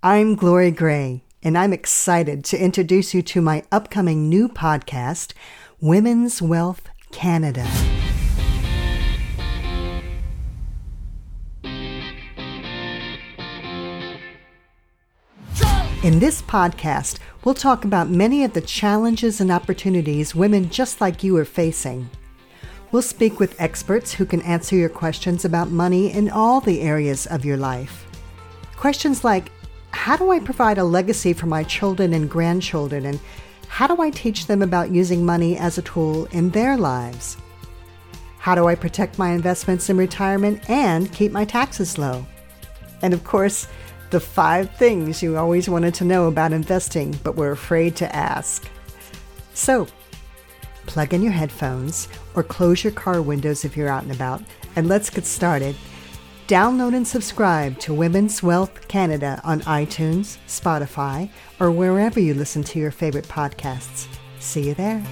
I'm Glory Gray, and I'm excited to introduce you to my upcoming new podcast, Women's Wealth Canada. In this podcast, we'll talk about many of the challenges and opportunities women just like you are facing. We'll speak with experts who can answer your questions about money in all the areas of your life. Questions like How do I provide a legacy for my children and grandchildren? And how do I teach them about using money as a tool in their lives? How do I protect my investments in retirement and keep my taxes low? And of course, the five things you always wanted to know about investing but were afraid to ask. So, plug in your headphones or close your car windows if you're out and about, and let's get started. Download and subscribe to Women's Wealth Canada on iTunes, Spotify, or wherever you listen to your favorite podcasts. See you there.